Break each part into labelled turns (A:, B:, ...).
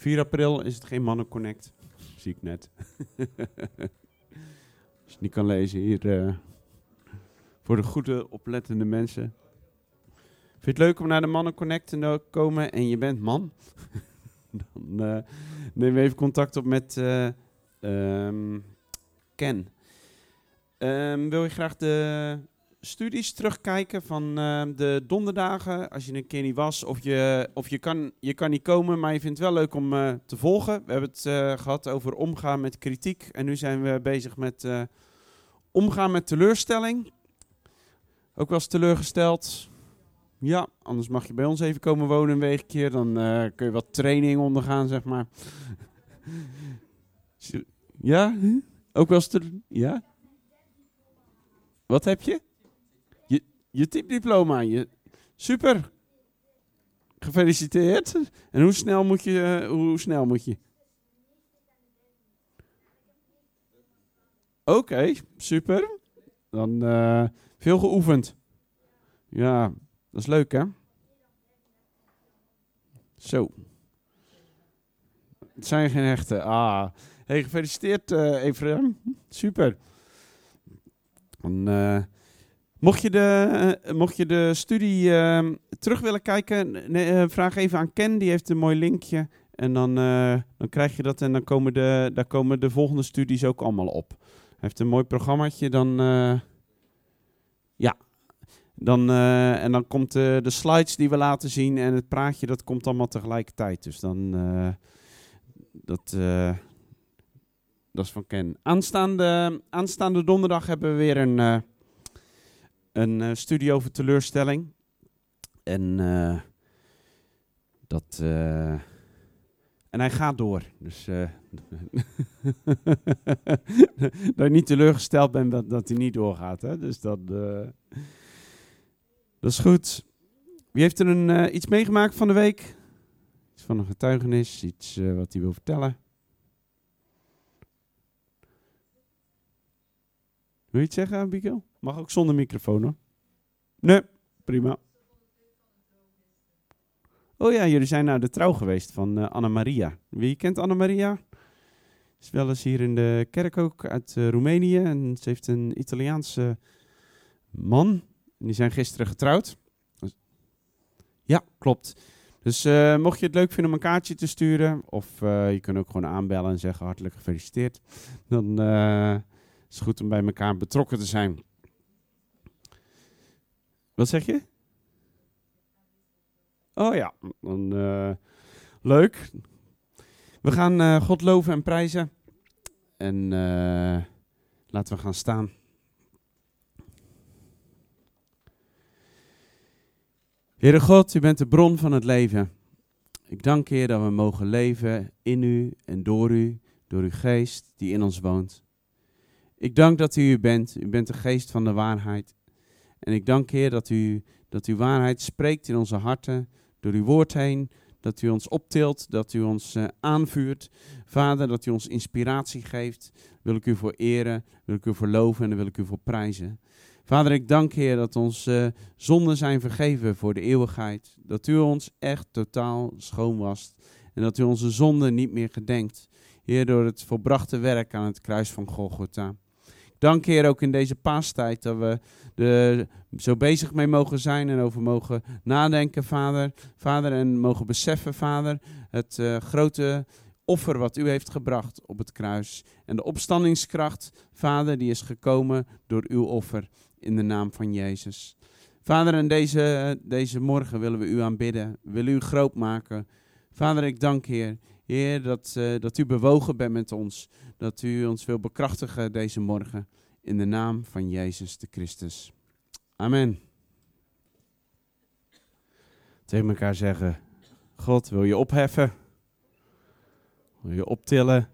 A: 4 april is het geen Mannenconnect. Zie ik net. Als je niet kan lezen hier. eh, voor de goede, oplettende mensen. Vind je het leuk om naar de Mannenconnect te komen en je bent man? Dan eh neem even contact op met eh, ehm, Ken. Ehm, wil je graag de studies terugkijken van eh, de donderdagen, als je een keer niet was, of je, of je, kan, je kan niet komen, maar je vindt het wel leuk om eh, te volgen. We hebben het eh, gehad over omgaan met kritiek en nu zijn we bezig met eh, omgaan met teleurstelling. Ook wel eens teleurgesteld. Ja, anders mag je bij ons even komen wonen een weekje, dan kun je wat training ondergaan, zeg maar. ja? Ook wel eens Ja? Wat heb je? Je, typdiploma. Je, super. Gefeliciteerd. En hoe snel moet je? eh, hoe snel moet je? Oké, super. Dan eh, veel geoefend. Ja, dat is leuk hè? Zo. Het zijn geen hechten. Ah. Hey, gefeliciteerd Efraim. Super. Dan, eh, mocht, je de, eh, mocht je de studie eh, terug willen kijken, nee, eh, vraag even aan Ken, die heeft een mooi linkje. En dan, eh, dan krijg je dat en dan komen de, daar komen de volgende studies ook allemaal op. Hij heeft een mooi programmaatje, dan... ja. Dan, en dan komt de slides die we laten zien en het praatje, dat komt allemaal tegelijkertijd. Dus dan... dat... dat is van Ken. Aanstaande, aanstaande donderdag hebben we weer een, een eh, studie over teleurstelling. En eh, dat. eh, en hij gaat door. Dus. dat je niet teleurgesteld bent dat, dat hij niet doorgaat. Hè? Dus dat. dat is goed. Wie heeft er een, iets meegemaakt van de week? Iets van een getuigenis, iets wat hij wil vertellen. Wil je iets zeggen, Abigail? Mag ook zonder microfoon hoor. Nee, prima. Oh ja, jullie zijn naar de trouw geweest van eh Anna Maria. Wie kent Anna Maria? Is wel eens hier in de kerk ook uit eh, Roemenië. En ze heeft een Italiaanse man. En die zijn gisteren getrouwd. Ja, klopt. Dus eh, mocht je het leuk vinden om een kaartje te sturen, of eh, je kunt ook gewoon aanbellen en zeggen hartelijk gefeliciteerd, dan eh, is het goed om bij elkaar betrokken te zijn. Wat zeg je? Oh ja, dan, eh, leuk. We gaan eh, God loven en prijzen. En eh, laten we gaan staan. Heere God, u bent de bron van het leven. Ik dank Heer dat we mogen leven in u en door u, door uw geest die in ons woont. Ik dank dat u u bent. U bent de geest van de waarheid. En ik dank Heer dat u, dat uw waarheid spreekt in onze harten, door uw woord heen. Dat u ons optilt, dat u ons eh, aanvuurt. Vader, dat u ons inspiratie geeft. Wil ik u voor eren, wil ik u voor loven en wil ik u voor prijzen. Vader, ik dank Heer dat onze eh, zonden zijn vergeven voor de eeuwigheid. Dat u ons echt totaal schoon wast. En dat u onze zonden niet meer gedenkt. Heer, door het volbrachte werk aan het kruis van Golgotha. Dank Heer ook in deze paastijd dat we er zo bezig mee mogen zijn en over mogen nadenken, Vader. Vader, en mogen beseffen, Vader, het eh, grote offer wat u heeft gebracht op het kruis. En de opstandingskracht, Vader, die is gekomen door uw offer in de naam van Jezus. Vader, en deze, deze morgen willen we u aanbidden, willen u groot maken. Vader, ik dank Heer, Heer, dat, eh, dat u bewogen bent met ons. Dat u ons wil bekrachtigen deze morgen. In de naam van Jezus de Christus. Amen. Tegen elkaar zeggen: God wil je opheffen, wil je optillen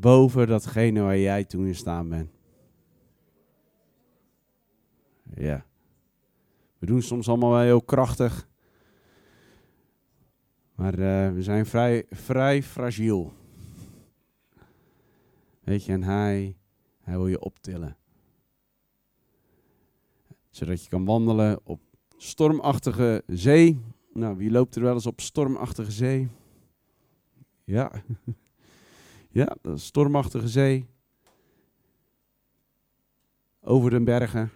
A: boven datgene waar jij toen in staan bent. Ja. We doen soms allemaal wel heel krachtig. Maar eh, we zijn vrij, vrij fragiel. Weet je, en hij, hij wil je optillen. Zodat je kan wandelen op stormachtige zee. Nou, wie loopt er wel eens op stormachtige zee? Ja. Ja, stormachtige zee. Over de bergen.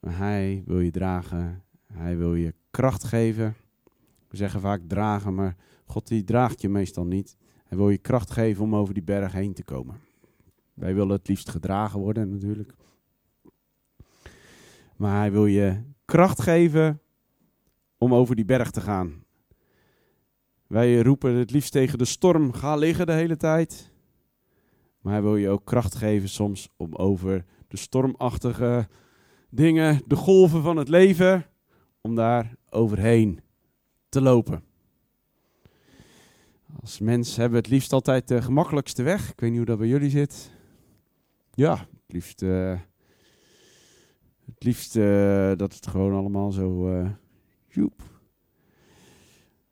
A: Hij wil je dragen. Hij wil je kracht geven. We zeggen vaak dragen, maar God die draagt je meestal niet. Hij wil je kracht geven om over die berg heen te komen. Wij willen het liefst gedragen worden natuurlijk. Maar hij wil je kracht geven om over die berg te gaan. Wij roepen het liefst tegen de storm, ga liggen de hele tijd. Maar hij wil je ook kracht geven soms om over de stormachtige dingen, de golven van het leven, om daar overheen te lopen. Als mens hebben we het liefst altijd de gemakkelijkste weg. Ik weet niet hoe dat bij jullie zit. Ja, het liefst, uh, het liefst uh, dat het gewoon allemaal zo uh, joep,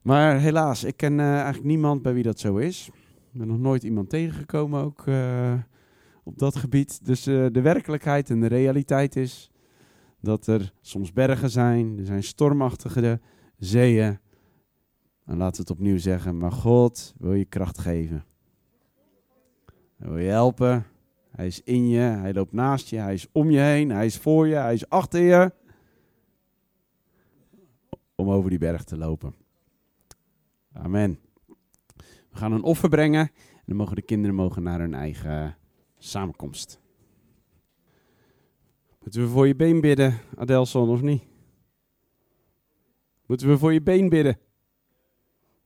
A: maar helaas, ik ken eigenlijk niemand bij wie dat zo is. Ik ben nog nooit iemand tegengekomen ook op dat gebied. Dus de werkelijkheid en de realiteit is dat er soms bergen zijn, er zijn stormachtige zeeën. En laten we het opnieuw zeggen, maar God wil je kracht geven. Wil je helpen. Hij is in je, hij loopt naast je, hij is om je heen, hij is voor je, hij is achter je. Om over die berg te lopen. Amen. We gaan een offer brengen en dan mogen de kinderen mogen naar hun eigen samenkomst. Moeten we voor je been bidden, Adelson, of niet? Moeten we voor je been bidden?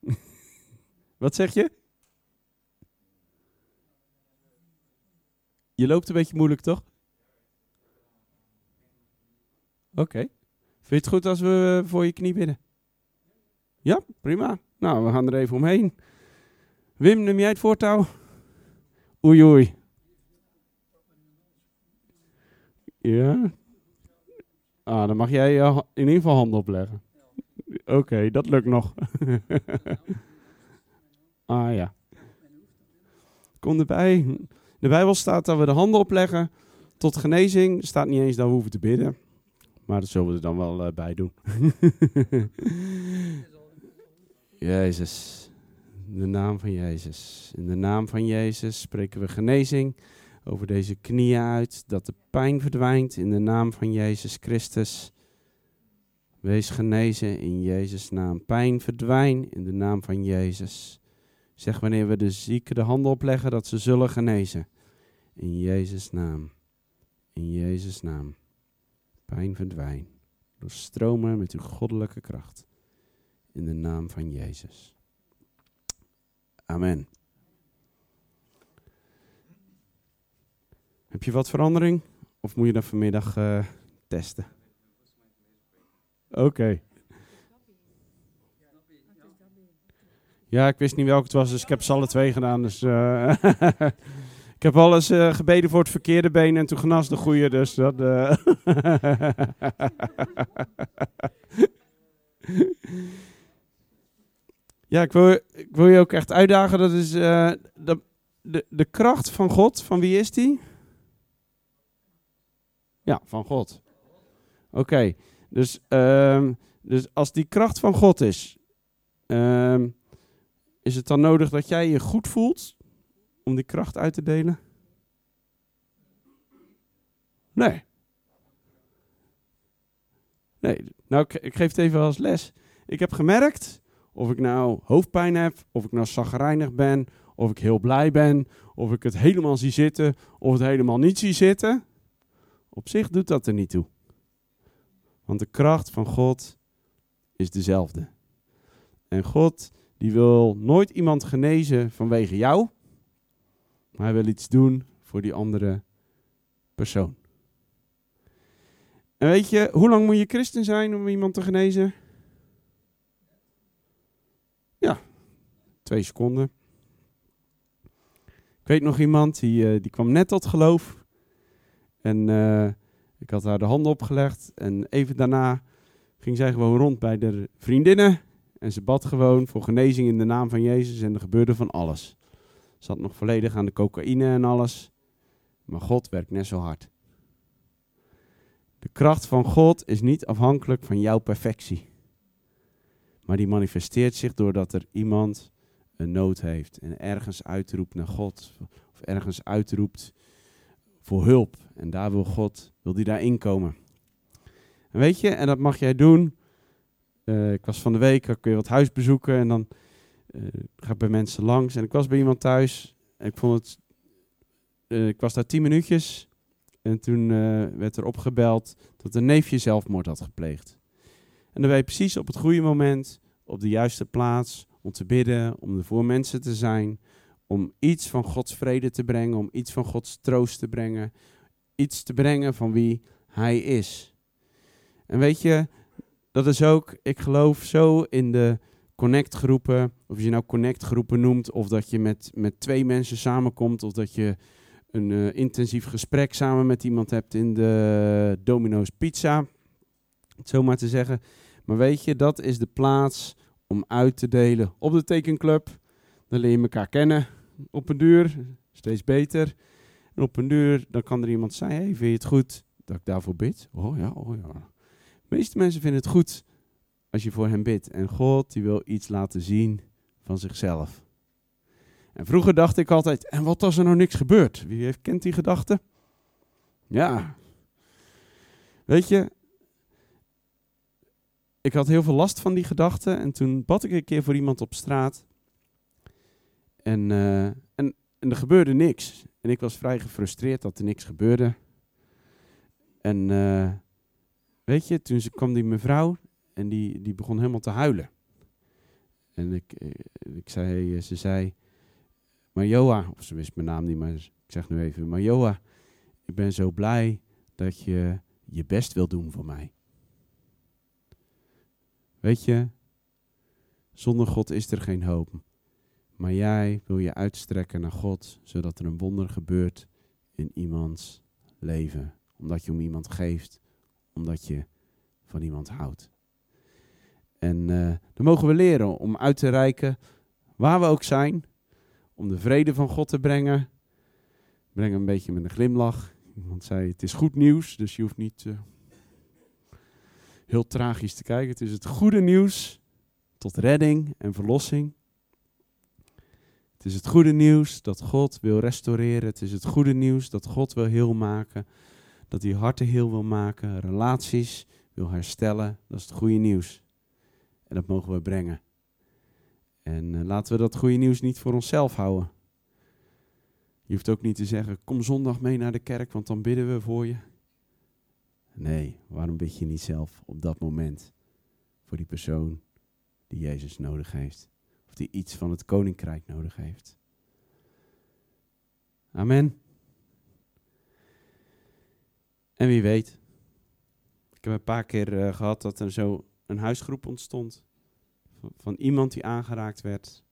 A: Wat zeg je? Je loopt een beetje moeilijk, toch? Oké. Okay. Vind je het goed als we voor je knie bidden? Ja, prima. Nou, we gaan er even omheen. Wim, neem jij het voortouw? Oei, oei. Ja? Ah, dan mag jij uh, in ieder geval handen opleggen. Oké, dat lukt nog. ah ja. Kom erbij. De Bijbel staat dat we de handen opleggen tot genezing. Er staat niet eens dat we hoeven te bidden. Maar dat zullen we er dan wel uh, bij doen. Jezus. In de naam van Jezus. In de naam van Jezus spreken we genezing over deze knieën uit. Dat de pijn verdwijnt in de naam van Jezus Christus. Wees genezen in Jezus' naam. Pijn verdwijn in de naam van Jezus. Zeg wanneer we de zieken de handen opleggen dat ze zullen genezen. In Jezus' naam. In Jezus' naam. Pijn verdwijn. Doorstromen met uw goddelijke kracht. In de naam van Jezus. Amen. Heb je wat verandering? Of moet je dat vanmiddag uh, testen? Oké. Ja, ik wist niet welke het was, dus ik heb ze alle twee gedaan. Dus, uh, ik heb alles uh, gebeden voor het verkeerde been en toen genas de goede, dus dat... Ja, ik wil, ik wil je ook echt uitdagen. Dat is de, de, de kracht van God. Van wie is die? Ja, van God. Oké, dus, um, dus als die kracht van God is, um, is het dan nodig dat jij je goed voelt om die kracht uit te delen? Nee. Nee, nou, ik, geef het even als les. Ik heb gemerkt of ik nou hoofdpijn heb, of ik nou zagrijnig ben, of ik heel blij ben, of ik het helemaal zie zitten, of het helemaal niet zie zitten. Op zich doet dat er niet toe. Want de kracht van God is dezelfde. En God die wil nooit iemand genezen vanwege jou, maar hij wil iets doen voor die andere persoon. En weet je, hoe lang moet je christen zijn om iemand te genezen? Twee seconden. Ik weet nog iemand, die, uh, die kwam net tot geloof. En uh, ik had haar de handen opgelegd. En even daarna ging zij gewoon rond bij de vriendinnen. En ze bad gewoon voor genezing in de naam van Jezus. En er gebeurde van alles. Ze zat nog volledig aan de cocaïne en alles. Maar God werkt net zo hard. De kracht van God is niet afhankelijk van jouw perfectie. Maar die manifesteert zich doordat er iemand een nood heeft en ergens uitroept naar God of ergens uitroept voor hulp en daar wil God, wil die daar inkomen. En weet je, en dat mag jij doen. Eh, ik was van de week, ik weer wat huisbezoeken en dan uh, ga ik bij mensen langs. En ik was bij iemand thuis en ik vond het, uh, ik was daar tien minuutjes en toen werd er opgebeld dat een neefje zelfmoord had gepleegd. En dan ben je precies op het goede moment, op de juiste plaats, om te bidden, om er voor mensen te zijn, om iets van Gods vrede te brengen, om iets van Gods troost te brengen, iets te brengen van wie Hij is. En weet je, dat is ook, ik geloof zo in de connectgroepen, of je nou connectgroepen noemt, of dat je met, met twee mensen samenkomt, of dat je een uh, intensief gesprek samen met iemand hebt in de Domino's Pizza, het zo maar te zeggen. Maar weet je, dat is de plaats om uit te delen op de tekenclub. Dan leer je elkaar kennen op een duur, steeds beter. En op een duur, dan kan er iemand zeggen, hey, vind je het goed dat ik daarvoor bid? Oh ja, oh ja. De meeste mensen vinden het goed als je voor hem bidt. En God, die wil iets laten zien van zichzelf. En vroeger dacht ik altijd, en wat als er nou niks gebeurt? Wie heeft, kent die gedachte? Ja. Weet je, ik had heel veel last van die gedachte. En toen bad ik een keer voor iemand op straat. En, uh, en, en er gebeurde niks. En ik was vrij gefrustreerd dat er niks gebeurde. En uh, weet je, toen kwam die mevrouw en die, die begon helemaal te huilen. En ik, eh, ik zei, ze zei, maar Joa, of ze wist mijn naam niet, maar ik zeg nu even, maar Joa, ik ben zo blij dat je je best wil doen voor mij. Weet je, zonder God is er geen hoop. Maar jij wil je uitstrekken naar God, zodat er een wonder gebeurt in iemands leven. Omdat je om iemand geeft, omdat je van iemand houdt. En uh, dan mogen we leren om uit te reiken waar we ook zijn, om de vrede van God te brengen. Breng een beetje met een glimlach. Iemand zei: Het is goed nieuws, dus je hoeft niet uh, heel tragisch te kijken. Het is het goede nieuws tot redding en verlossing. Het is het goede nieuws dat God wil restaureren. Het is het goede nieuws dat God wil heel maken. Dat hij harten heel wil maken, relaties wil herstellen. Dat is het goede nieuws. En dat mogen we brengen. En uh, laten we dat goede nieuws niet voor onszelf houden. Je hoeft ook niet te zeggen: Kom zondag mee naar de kerk, want dan bidden we voor je. Nee, waarom bid je niet zelf op dat moment voor die persoon die Jezus nodig heeft? Of die iets van het koninkrijk nodig heeft? Amen. En wie weet. Ik heb een paar keer uh, gehad dat er zo een huisgroep ontstond. Van, iemand die aangeraakt werd.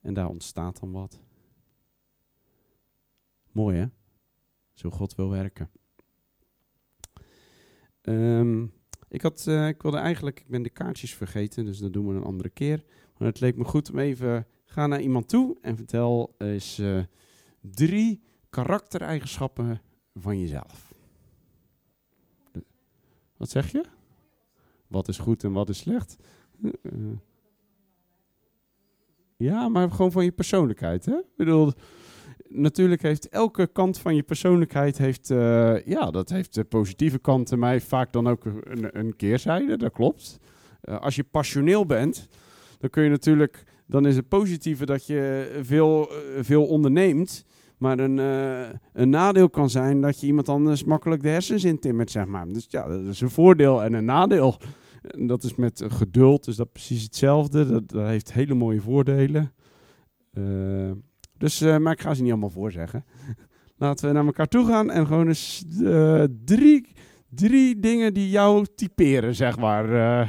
A: En daar ontstaat dan wat. Mooi hè? Zo God wil werken. Um, ik, had, uh, ik wilde eigenlijk, ik ben de kaartjes vergeten, dus dat doen we een andere keer. Maar het leek me goed om even, ga naar iemand toe en vertel eens uh, drie karaktereigenschappen van jezelf. Wat zeg je? Wat is goed en wat is slecht? Uh, ja, maar gewoon van je persoonlijkheid, hè? Ik bedoel, natuurlijk heeft elke kant van je persoonlijkheid heeft, uh, ja, dat heeft de positieve kanten, maar vaak dan ook een, een keerzijde, dat klopt. Als je passioneel bent, dan kun je natuurlijk, dan is het positieve dat je veel, veel onderneemt. Maar een, een nadeel kan zijn dat je iemand anders makkelijk de hersens intimmert, zeg maar. Dus ja, dat is een voordeel en een nadeel. En dat is met geduld, dus dat precies hetzelfde. Dat, heeft hele mooie voordelen. Dus, uh, maar ik ga ze niet allemaal voorzeggen. Laten we naar elkaar toe gaan en gewoon eens drie, drie dingen die jou typeren, zeg maar.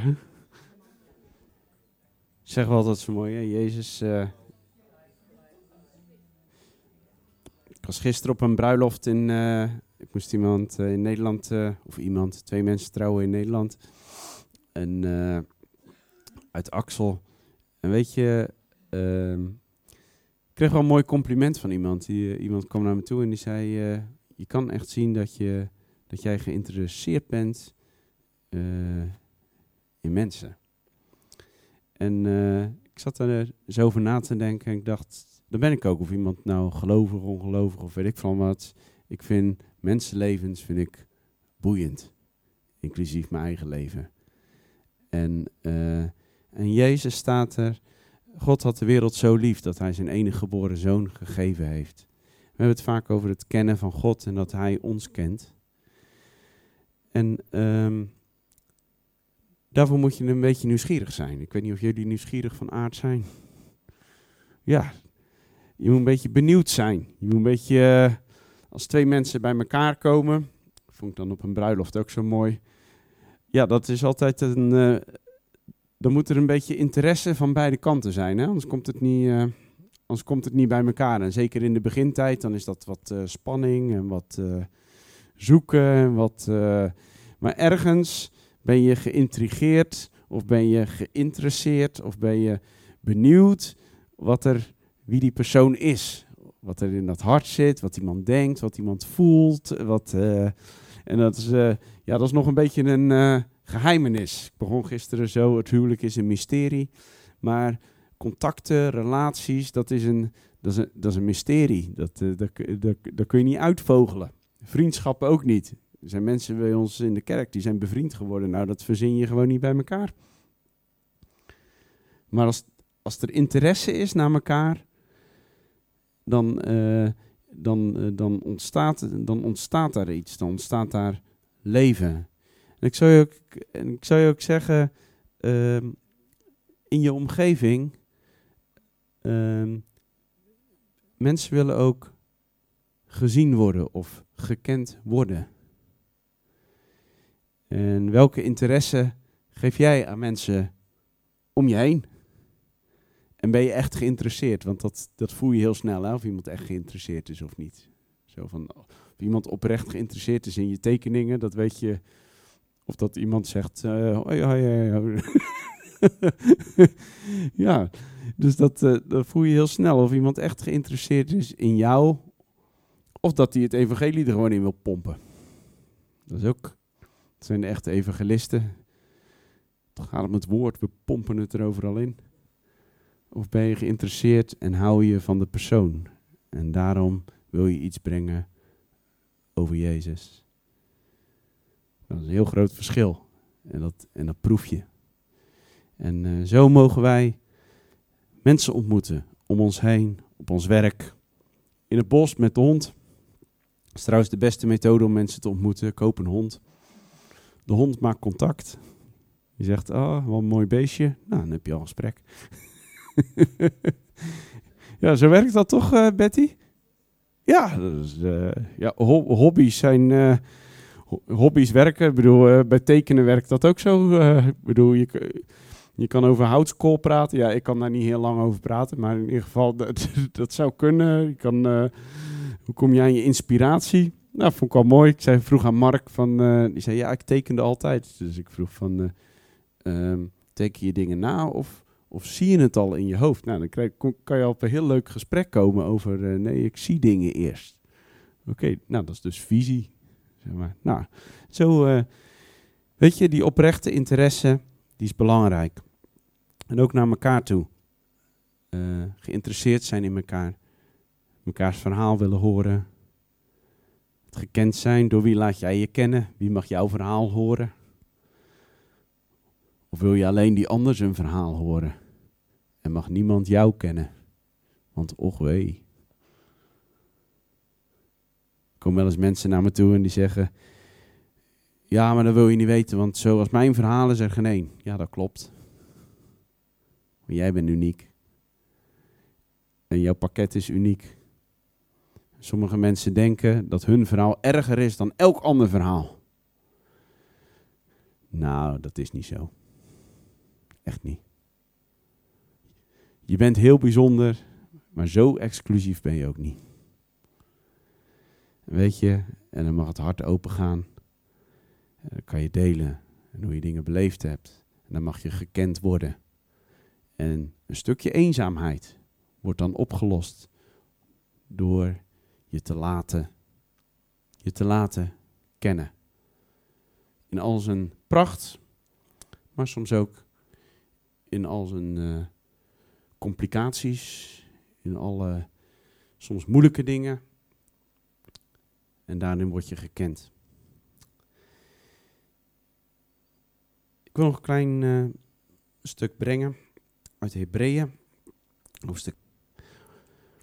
A: Zeg wel dat zo mooi, hè? Jezus. Ik was gisteren op een bruiloft in. ik moest iemand in Nederland, of iemand, twee mensen trouwen in Nederland. En uit Axel. En weet je. Ehm, ik kreeg wel een mooi compliment van iemand. Die, iemand kwam naar me toe en die zei: Je kan echt zien dat, je, dat jij geïnteresseerd bent in mensen. En ik zat er zo over na te denken en ik dacht, dan ben ik ook. Of iemand nou gelovig, ongelovig of weet ik van wat. Ik vind mensenlevens vind ik boeiend. Inclusief mijn eigen leven. En, uh, en Jezus staat er. God had de wereld zo lief dat hij zijn enige geboren zoon gegeven heeft. We hebben het vaak over het kennen van God en dat hij ons kent. En um, daarvoor moet je een beetje nieuwsgierig zijn. Ik weet niet of jullie nieuwsgierig van aard zijn. Ja, je moet een beetje benieuwd zijn. Je moet een beetje, uh, als twee mensen bij elkaar komen, vond ik dan op een bruiloft ook zo mooi. Ja, dat is altijd een, uh, dan moet er een beetje interesse van beide kanten zijn. Hè? Anders, komt het niet, uh, anders komt het niet bij elkaar. En zeker in de begintijd, dan is dat wat spanning en wat zoeken. En wat, maar ergens ben je geïntrigeerd of ben je geïnteresseerd of ben je benieuwd wat er, wie die persoon is. Wat er in dat hart zit, wat iemand denkt, wat iemand voelt. Wat, en dat is, ja, dat is nog een beetje een geheimenis. Ik begon gisteren zo, het huwelijk is een mysterie. Maar contacten, relaties, dat is een, dat is een, dat is een mysterie. Dat, uh, dat, dat, dat kun je niet uitvogelen. Vriendschappen ook niet. Er zijn mensen bij ons in de kerk die zijn bevriend geworden. Nou, dat verzin je gewoon niet bij elkaar. Maar als, als er interesse is naar elkaar, dan, uh, dan, uh, dan, ontstaat, dan ontstaat daar iets. Dan ontstaat daar leven. En ik zou je ook, ik zou je ook zeggen, uh, in je omgeving, uh, mensen willen ook gezien worden of gekend worden. En welke interesse geef jij aan mensen om je heen? En ben je echt geïnteresseerd? Want dat, dat voel je heel snel, hè? of iemand echt geïnteresseerd is of niet. Zo van, of iemand oprecht geïnteresseerd is in je tekeningen, dat weet je of dat iemand zegt, uh, hoi, hoi, hoi. ja, dus dat, uh, dat voel je heel snel. Of iemand echt geïnteresseerd is in jou. Of dat hij het evangelie er gewoon in wil pompen. Dat is ook, dat zijn echte evangelisten. Het gaat om het woord, we pompen het er overal in. Of ben je geïnteresseerd en hou je van de persoon. En daarom wil je iets brengen over Jezus. Dat is een heel groot verschil. En dat, en dat proef je. En uh, zo mogen wij mensen ontmoeten om ons heen, op ons werk, in het bos met de hond. Dat is trouwens de beste methode om mensen te ontmoeten. Koop een hond. De hond maakt contact. Je zegt, oh, wat een mooi beestje. Nou, dan heb je al een gesprek. ja, zo werkt dat toch, uh, Betty? Ja, uh, ja hobby's zijn hobby's werken. Ik bedoel, bij tekenen werkt dat ook zo. Ik bedoel, je, je kan over houtskool praten. Ja, ik kan daar niet heel lang over praten, maar in ieder geval, dat, dat zou kunnen. Je kan, hoe kom je aan je inspiratie? Nou, vond ik wel mooi. Ik zei, vroeg aan Mark, van, die zei, ja, ik tekende altijd. Dus ik vroeg van, um, teken je dingen na of, of zie je het al in je hoofd? Nou, dan kan je op een heel leuk gesprek komen over, nee, ik zie dingen eerst. Oké, nou, dat is dus visie. Zeg maar. Nou, zo, uh, weet je, die oprechte interesse, die is belangrijk. En ook naar elkaar toe. Uh, geïnteresseerd zijn in elkaar. Mekaars verhaal willen horen. Het gekend zijn, door wie laat jij je kennen? Wie mag jouw verhaal horen? Of wil je alleen die ander zijn verhaal horen? En mag niemand jou kennen? Want och wee komen wel eens mensen naar me toe en die zeggen... Ja, maar dat wil je niet weten, want zoals mijn verhaal is er geen één. Ja, dat klopt. Maar jij bent uniek. En jouw pakket is uniek. Sommige mensen denken dat hun verhaal erger is dan elk ander verhaal. Nou, dat is niet zo. Echt niet. Je bent heel bijzonder, maar zo exclusief ben je ook niet. Weet je, en dan mag het hart open gaan. Dan kan je delen en hoe je dingen beleefd hebt. En dan mag je gekend worden. En een stukje eenzaamheid wordt dan opgelost door je te laten, je te laten kennen. In al zijn pracht, maar soms ook in al zijn uh, complicaties, in alle soms moeilijke dingen. En daarin word je gekend. Ik wil nog een klein uh, stuk brengen uit Hebreeën, hoofdstuk.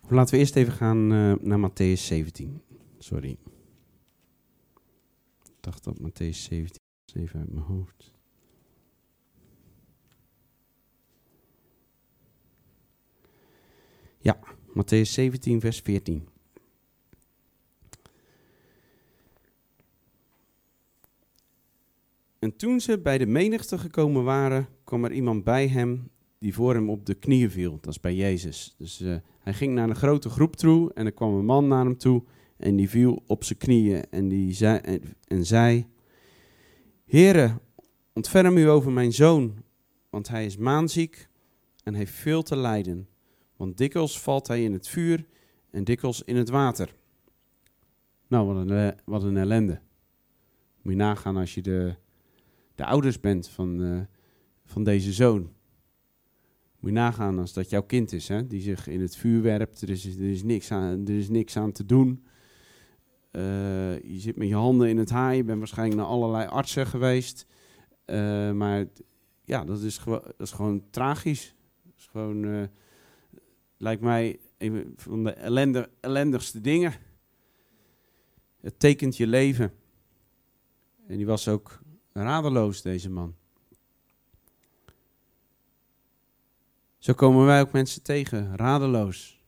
A: Laten we eerst even gaan uh, naar Matthäus 17. Sorry. Ik dacht dat Matthäus 17 even uit mijn hoofd. Ja, Matthäus 17, vers 14. En toen ze bij de menigte gekomen waren, kwam er iemand bij hem die voor hem op de knieën viel. Dat is bij Jezus. Dus uh, hij ging naar een grote groep toe en er kwam een man naar hem toe en die viel op zijn knieën en, die zei, en zei, Heere, ontferm u over mijn zoon, want hij is maanziek en heeft veel te lijden. Want dikwijls valt hij in het vuur en dikwijls in het water. Nou, wat een, eh, wat een ellende. Moet je nagaan als je de, de ouders bent van, uh, van deze zoon. Moet je nagaan als dat jouw kind is, hè, die zich in het vuur werpt. Er is, er is, niks, aan, er is niks aan te doen. Uh, je zit met je handen in het haar. Je bent waarschijnlijk naar allerlei artsen geweest. Maar ja, dat is, dat is gewoon tragisch. Dat is gewoon lijkt mij een van de ellende, ellendigste dingen. Het tekent je leven. En die was ook radeloos, deze man. Zo komen wij ook mensen tegen, radeloos.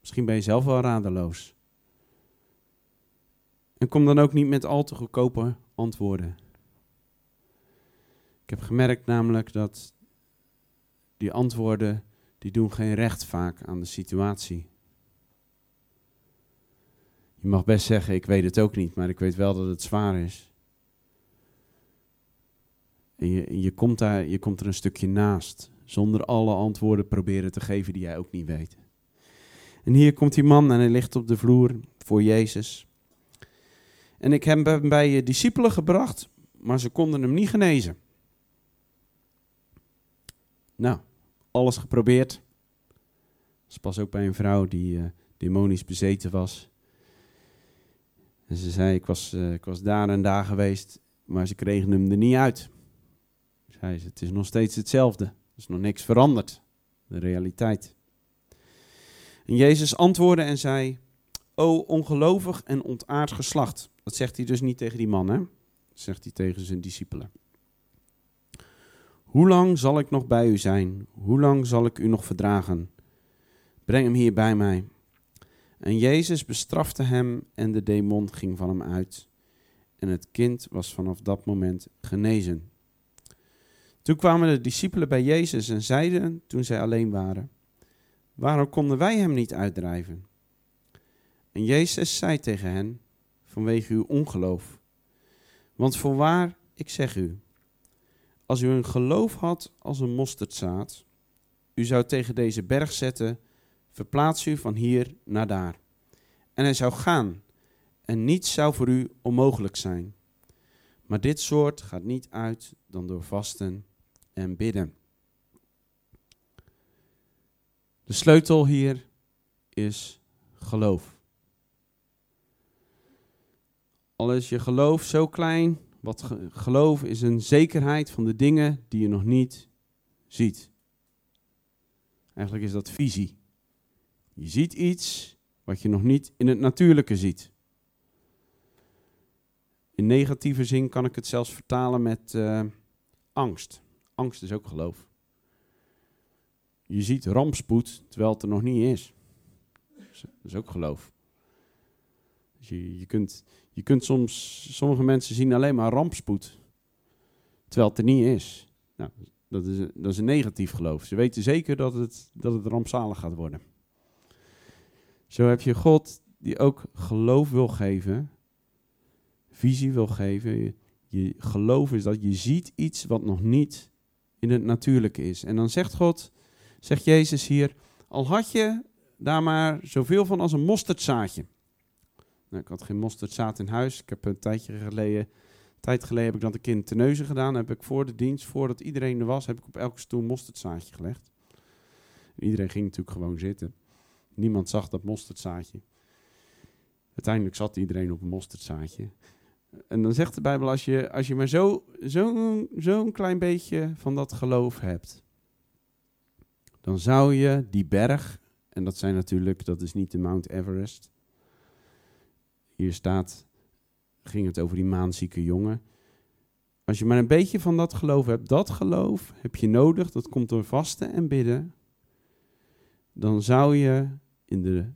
A: Misschien ben je zelf wel radeloos. En kom dan ook niet met al te goedkope antwoorden. Ik heb gemerkt namelijk dat die antwoorden die doen geen recht vaak aan de situatie. Je mag best zeggen, ik weet het ook niet, maar ik weet wel dat het zwaar is. En je, je, komt, daar, je komt er een stukje naast, zonder alle antwoorden proberen te geven die jij ook niet weet. En hier komt die man en hij ligt op de vloer voor Jezus. En ik heb hem bij je discipelen gebracht, maar ze konden hem niet genezen. Nou, alles geprobeerd. Dat pas ook bij een vrouw die uh, demonisch bezeten was. En ze zei, ik was, uh, ik was daar en daar geweest, maar ze kregen hem er niet uit. Zei ze, het is nog steeds hetzelfde. Er is nog niks veranderd. De realiteit. En Jezus antwoordde en zei, O ongelovig en ontaard geslacht. Dat zegt hij dus niet tegen die man, hè? Zegt hij tegen zijn discipelen. Hoe lang zal ik nog bij u zijn? Hoe lang zal ik u nog verdragen? Breng hem hier bij mij. En Jezus bestrafte hem en de demon ging van hem uit. En het kind was vanaf dat moment genezen. Toen kwamen de discipelen bij Jezus en zeiden, toen zij alleen waren, waarom konden wij hem niet uitdrijven? En Jezus zei tegen hen, vanwege uw ongeloof. Want voorwaar, ik zeg u, als u een geloof had als een mosterdzaad, u zou tegen deze berg zetten, verplaats u van hier naar daar. En hij zou gaan, en niets zou voor u onmogelijk zijn. Maar dit soort gaat niet uit dan door vasten en bidden. De sleutel hier is geloof. Al is je geloof zo klein, wat geloof is een zekerheid van de dingen die je nog niet ziet. Eigenlijk is dat visie. Je ziet iets wat je nog niet in het natuurlijke ziet. In negatieve zin kan ik het zelfs vertalen met uh, angst. Angst is ook geloof. Je ziet rampspoed terwijl het er nog niet is. Dat is ook geloof. Dus je, je, kunt, je kunt soms, sommige mensen zien alleen maar rampspoed, terwijl het er niet is. Nou, dat is, is een negatief geloof. Ze weten zeker dat het, dat het rampzalig gaat worden. Zo heb je God die ook geloof wil geven, visie wil geven. Je geloof is dat je ziet iets wat nog niet in het natuurlijke is. En dan zegt God, zegt Jezus hier, al had je daar maar zoveel van als een mosterdzaadje. Nou, ik had geen mosterdzaad in huis. Ik heb een tijdje geleden, tijd geleden heb ik dat een keer in Terneuzen gedaan. heb ik voor de dienst, voordat iedereen er was, heb ik op elke stoel mosterdzaadje gelegd. Iedereen ging natuurlijk gewoon zitten. Niemand zag dat mosterdzaadje. Uiteindelijk zat iedereen op een mosterdzaadje. En dan zegt de Bijbel, als je, als je maar zo'n zo, zo klein beetje van dat geloof hebt, dan zou je die berg, en dat zijn natuurlijk, dat is niet de Mount Everest. Hier staat, ging het over die maanzieke jongen. Als je maar een beetje van dat geloof hebt, dat geloof heb je nodig, dat komt door vasten en bidden. Dan zou je in de,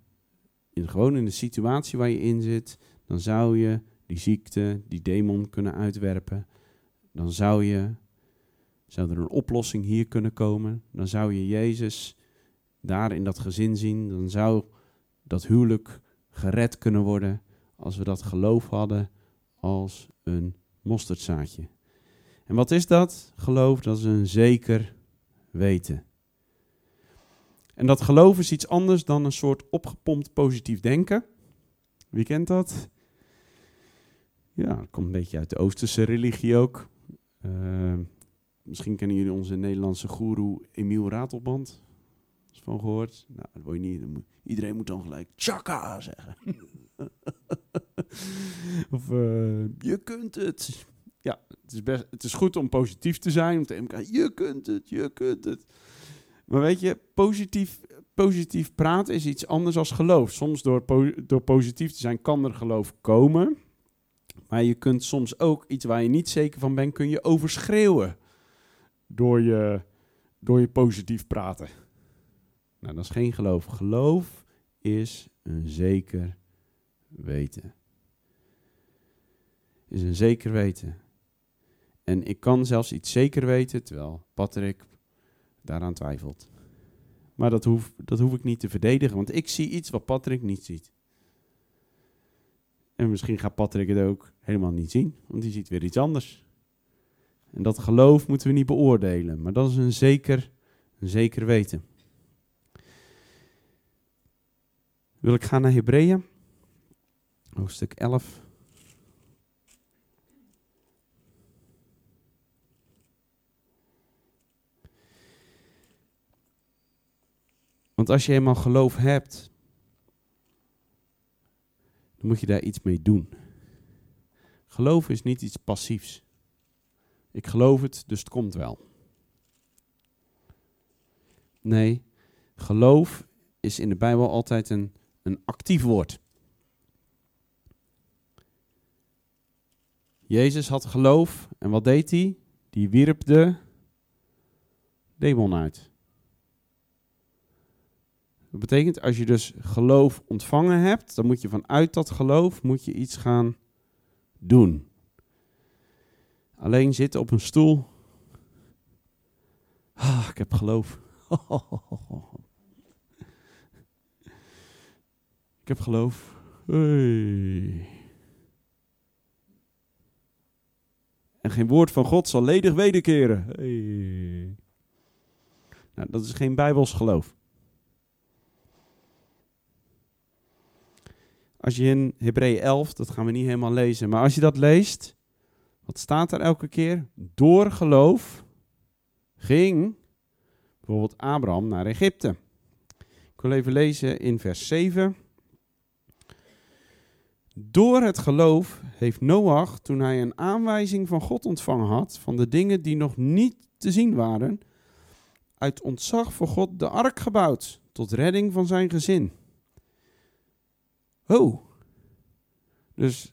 A: in, gewoon in de situatie waar je in zit, dan zou je die ziekte, die demon kunnen uitwerpen. Dan zou je, zou er een oplossing hier kunnen komen. Dan zou je Jezus daar in dat gezin zien. Dan zou dat huwelijk gered kunnen worden als we dat geloof hadden als een mosterdzaadje. En wat is dat? Geloof, dat is een zeker weten. En dat geloof is iets anders dan een soort opgepompt positief denken. Wie kent dat? Ja, dat komt een beetje uit de Oosterse religie ook. Uh, misschien kennen jullie onze Nederlandse goeroe Emiel Ratelband. Is van gehoord? Nou, dat wil je niet. Iedereen moet dan gelijk tjaka zeggen. of uh, je kunt het. Ja, het is, best, het is goed om positief te zijn. Om te je kunt het, je kunt het. Maar weet je, positief, positief praten is iets anders als geloof. Soms door, door positief te zijn kan er geloof komen. Maar je kunt soms ook iets waar je niet zeker van bent, kun je overschreeuwen. Door je, door je positief praten. Nou, dat is geen geloof. Geloof is een zeker weten. Is een zeker weten. En ik kan zelfs iets zeker weten, terwijl Patrick daaraan twijfelt. Maar dat hoef, dat hoef ik niet te verdedigen, want ik zie iets wat Patrick niet ziet. En misschien gaat Patrick het ook helemaal niet zien, want die ziet weer iets anders. En dat geloof moeten we niet beoordelen, maar dat is een zeker, een zeker weten. Wil ik gaan naar Hebreeën, hoofdstuk 11. Want als je eenmaal geloof hebt, dan moet je daar iets mee doen. Geloof is niet iets passiefs. Ik geloof het, dus het komt wel. Nee, geloof is in de Bijbel altijd een, een actief woord. Jezus had geloof en wat deed hij? Die wierp de demon uit. Dat betekent, als je dus geloof ontvangen hebt, dan moet je vanuit dat geloof moet je iets gaan doen. Alleen zitten op een stoel. Ah, ik heb geloof. ik heb geloof. Hey. En geen woord van God zal ledig wederkeren. Hey. Nou, dat is geen bijbels geloof. Als je in Hebreeën 11, dat gaan we niet helemaal lezen, maar als je dat leest, wat staat er elke keer? Door geloof ging bijvoorbeeld Abraham naar Egypte. Ik wil even lezen in vers 7. Door het geloof heeft Noach, toen hij een aanwijzing van God ontvangen had, van de dingen die nog niet te zien waren, uit ontzag voor God de ark gebouwd, tot redding van zijn gezin. Oh. Dus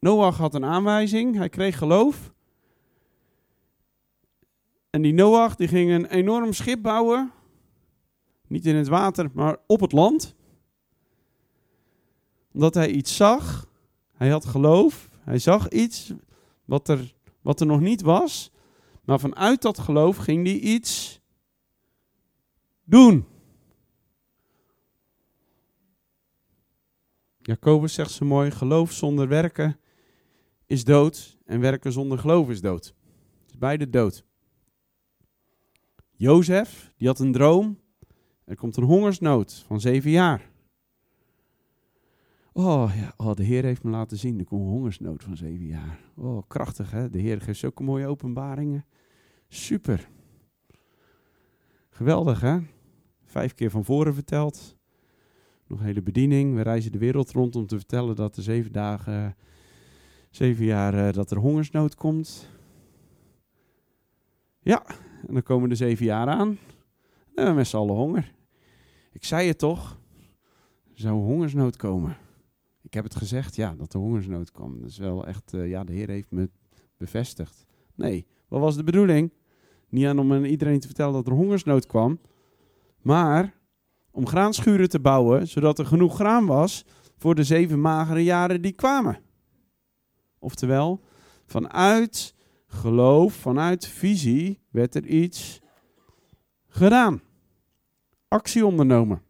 A: Noach had een aanwijzing, hij kreeg geloof. En die Noach die ging een enorm schip bouwen. Niet in het water, maar op het land. Omdat hij iets zag. Hij had geloof. Hij zag iets wat er, wat er nog niet was. Maar vanuit dat geloof ging hij iets doen. Jacobus zegt zo mooi: geloof zonder werken is dood en werken zonder geloof is dood. Het is beide dood. Jozef, die had een droom. Er komt een hongersnood van zeven jaar. Oh ja, oh, de Heer heeft me laten zien, er een hongersnood van zeven jaar. Oh, krachtig hè, de Heer geeft zulke mooie openbaringen. Super. Geweldig hè. vijf keer van voren verteld. Nog hele bediening. We reizen de wereld rond om te vertellen dat er zeven dagen, zeven jaar, eh, dat er hongersnood komt. Ja, en dan komen de zeven jaar aan. En we hebben met z'n allen honger. Ik zei het toch, er zou hongersnood komen. Ik heb het gezegd, ja, dat er hongersnood kwam. Dat is wel echt, eh, ja, de Heer heeft me bevestigd. Nee, wat was de bedoeling? Niet aan om aan iedereen te vertellen dat er hongersnood kwam, maar om graanschuren te bouwen, zodat er genoeg graan was voor de zeven magere jaren die kwamen. Oftewel, vanuit geloof, vanuit visie werd er iets gedaan. Actie ondernomen.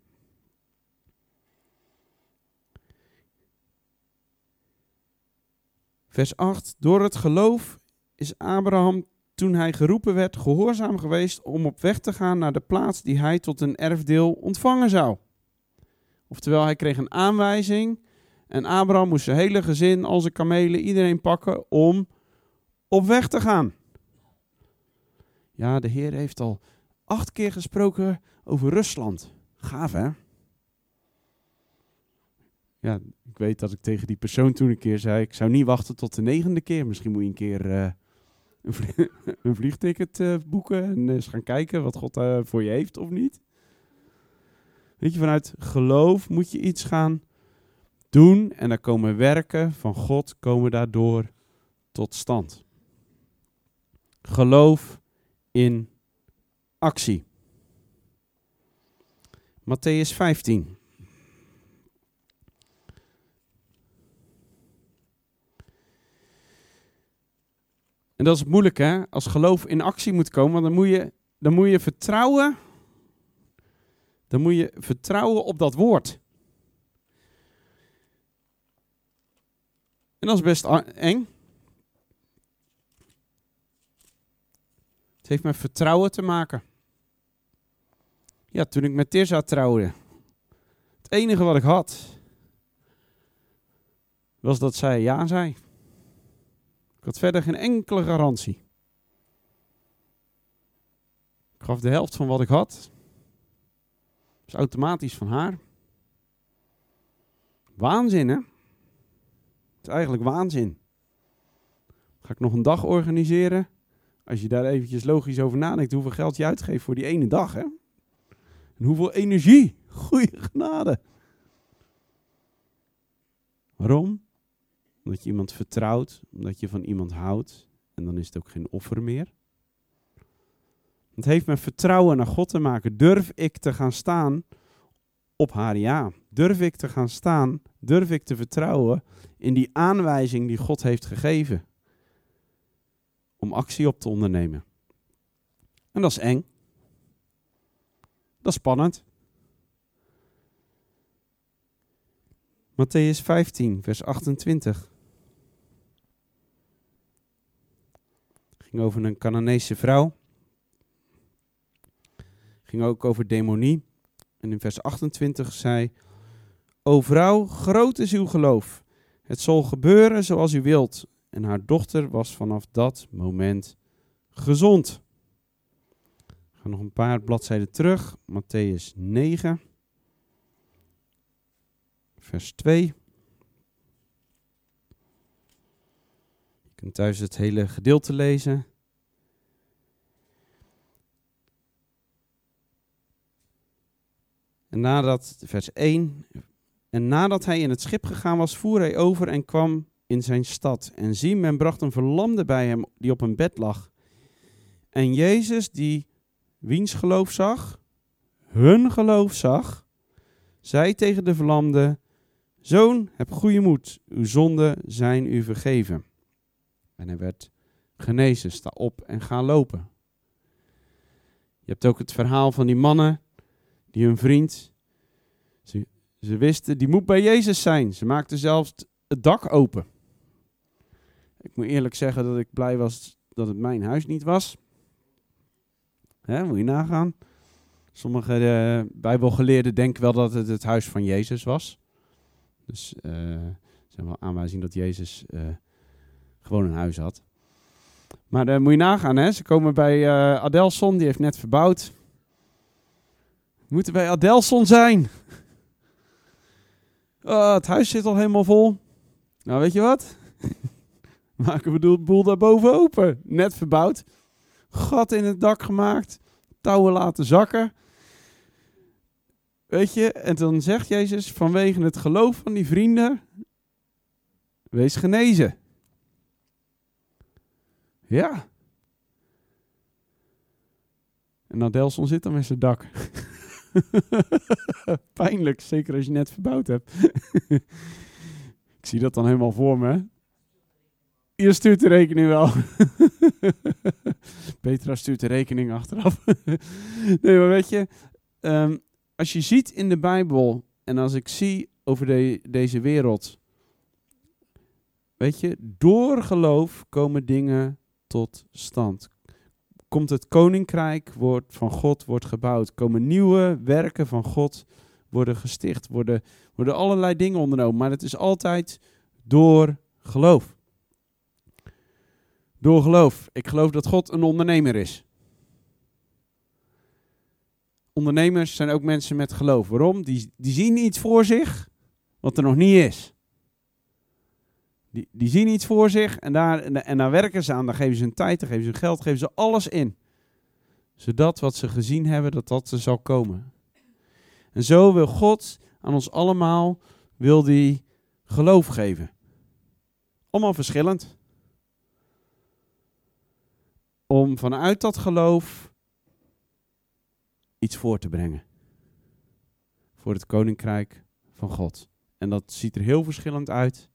A: Vers 8. Door het geloof is Abraham, toen hij geroepen werd, gehoorzaam geweest om op weg te gaan naar de plaats die hij tot een erfdeel ontvangen zou. Oftewel, hij kreeg een aanwijzing en Abraham moest zijn hele gezin, al zijn kamelen, iedereen pakken om op weg te gaan. Ja, de Heer heeft al acht keer gesproken over Rusland. Gaaf, hè? Ja, ik weet dat ik tegen die persoon toen een keer zei: ik zou niet wachten tot de negende keer. Misschien moet je een keer uh, een, vlie een, vliegticket uh, boeken en eens gaan kijken wat God uh, voor je heeft of niet. Weet je, vanuit geloof moet je iets gaan doen en dan komen werken van God komen daardoor tot stand. Geloof in actie. Matthäus 15. En dat is moeilijk hè, als geloof in actie moet komen, want dan moet je, dan moet je vertrouwen. Dan moet je vertrouwen op dat woord. En dat is best eng. Het heeft met vertrouwen te maken. Ja, toen ik met Tirza trouwde, het enige wat ik had, was dat zij ja zei. Ik had verder geen enkele garantie. Ik gaf de helft van wat ik had. Is automatisch van haar. Waanzin, hè? Het is eigenlijk waanzin. Ga ik nog een dag organiseren? Als je daar eventjes logisch over nadenkt, hoeveel geld je uitgeeft voor die ene dag, hè? En hoeveel energie. Goeie genade. Waarom? Omdat je iemand vertrouwt, omdat je van iemand houdt. En dan is het ook geen offer meer. Het heeft met vertrouwen naar God te maken. Durf ik te gaan staan op haar ja? Durf ik te gaan staan? Durf ik te vertrouwen in die aanwijzing die God heeft gegeven? Om actie op te ondernemen. En dat is eng. Dat is spannend. Matthäus 15, vers 28. Ging over een Canaanese vrouw. Ging ook over demonie. En in vers 28 zei: O vrouw, groot is uw geloof. Het zal gebeuren zoals u wilt. En haar dochter was vanaf dat moment gezond. Ik ga nog een paar bladzijden terug. Matthäus 9, vers 2. Kunt thuis het hele gedeelte lezen. En nadat, vers 1, en nadat hij in het schip gegaan was, voer hij over en kwam in zijn stad. En zie, men bracht een verlamde bij hem die op een bed lag. En Jezus, die wiens geloof zag, hun geloof zag, zei tegen de verlamde, Zoon, heb goede moed, uw zonden zijn u vergeven. En hij werd genezen, sta op en ga lopen. Je hebt ook het verhaal van die mannen die hun vriend, ze, ze wisten, die moet bij Jezus zijn. Ze maakten zelfs het dak open. Ik moet eerlijk zeggen dat ik blij was dat het mijn huis niet was. Hè, moet je nagaan. Sommige uh, bijbelgeleerden denken wel dat het het huis van Jezus was. Dus uh, zijn wel aanwijzing dat Jezus uh, gewoon een huis had. Maar daar moet je nagaan, hè. Ze komen bij Adelson, die heeft net verbouwd. We moeten bij Adelson zijn. Oh, het huis zit al helemaal vol. Nou, weet je wat? Maken we de boel daarboven open. Net verbouwd. Gat in het dak gemaakt. Touwen laten zakken. Weet je, en dan zegt Jezus vanwege het geloof van die vrienden, wees genezen. Ja. En Adelson zit dan met zijn dak. Pijnlijk, zeker als je net verbouwd hebt. Ik zie dat dan helemaal voor me. Je stuurt de rekening wel. Petra stuurt de rekening achteraf. nee, maar weet je, ehm, als je ziet in de Bijbel en als ik zie over de, deze wereld, weet je, door geloof komen dingen tot stand. Komt het koninkrijk wordt, van God wordt gebouwd. Komen nieuwe werken van God worden gesticht. Worden, worden allerlei dingen ondernomen. Maar het is altijd door geloof. Door geloof. Ik geloof dat God een ondernemer is. Ondernemers zijn ook mensen met geloof. Waarom? Die, die zien iets voor zich wat er nog niet is. Die, die zien iets voor zich en daar, en daar werken ze aan. Daar geven ze hun tijd, daar geven ze hun geld, geven ze alles in. Zodat wat ze gezien hebben, dat dat zal komen. En zo wil God aan ons allemaal, wil die geloof geven. Allemaal verschillend. Om vanuit dat geloof iets voor te brengen. Voor het koninkrijk van God. En dat ziet er heel verschillend uit.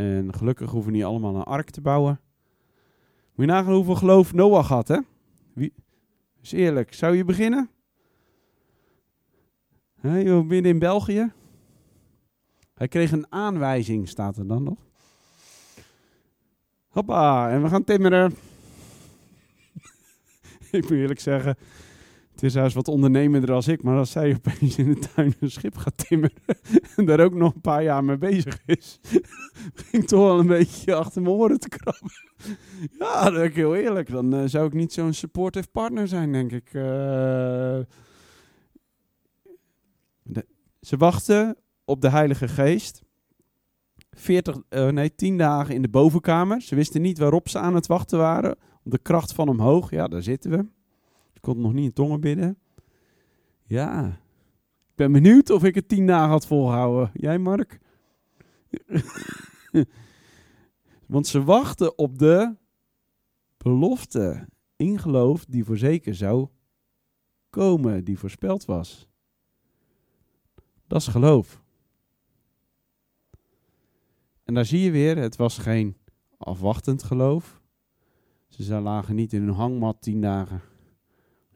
A: En gelukkig hoeven niet allemaal een ark te bouwen. Moet je nagaan hoeveel geloof Noach had, hè? Wie? Is eerlijk. Zou je beginnen? He, binnen in België. Hij kreeg een aanwijzing, staat er dan nog. Hoppa, en we gaan timmeren. ik moet eerlijk zeggen, het is juist wat ondernemender als ik, maar als zij opeens in de tuin een schip gaat timmeren en daar ook nog een paar jaar mee bezig is, ging toch wel een beetje achter mijn oren te krabben. ja, dat ik heel eerlijk, dan uh, zou ik niet zo'n supportive partner zijn, denk ik. De, ze wachten op de Heilige Geest. 40, uh, nee, 10 dagen in de bovenkamer. Ze wisten niet waarop ze aan het wachten waren. Op de kracht van omhoog. Ja, daar zitten we. Ik kon nog niet in tongen bidden. Ja. Ik ben benieuwd of ik het 10 dagen had volgehouden. Jij, Mark? Want ze wachten op de belofte in geloof die voor zeker zou komen, die voorspeld was. Dat is geloof. En daar zie je weer, het was geen afwachtend geloof. Ze lagen niet in hun hangmat tien dagen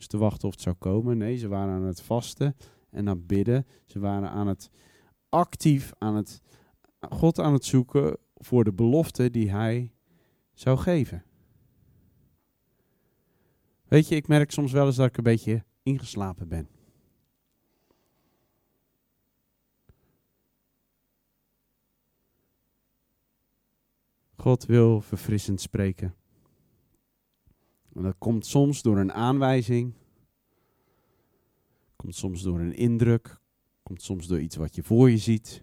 A: te wachten of het zou komen. Nee, ze waren aan het vasten en aan het bidden. Ze waren aan het actief aan het God aan het zoeken voor de belofte die hij zou geven. Weet je, ik merk soms wel eens dat ik een beetje ingeslapen ben. God wil verfrissend spreken. En dat komt soms door een aanwijzing, komt soms door een indruk, komt soms door iets wat je voor je ziet,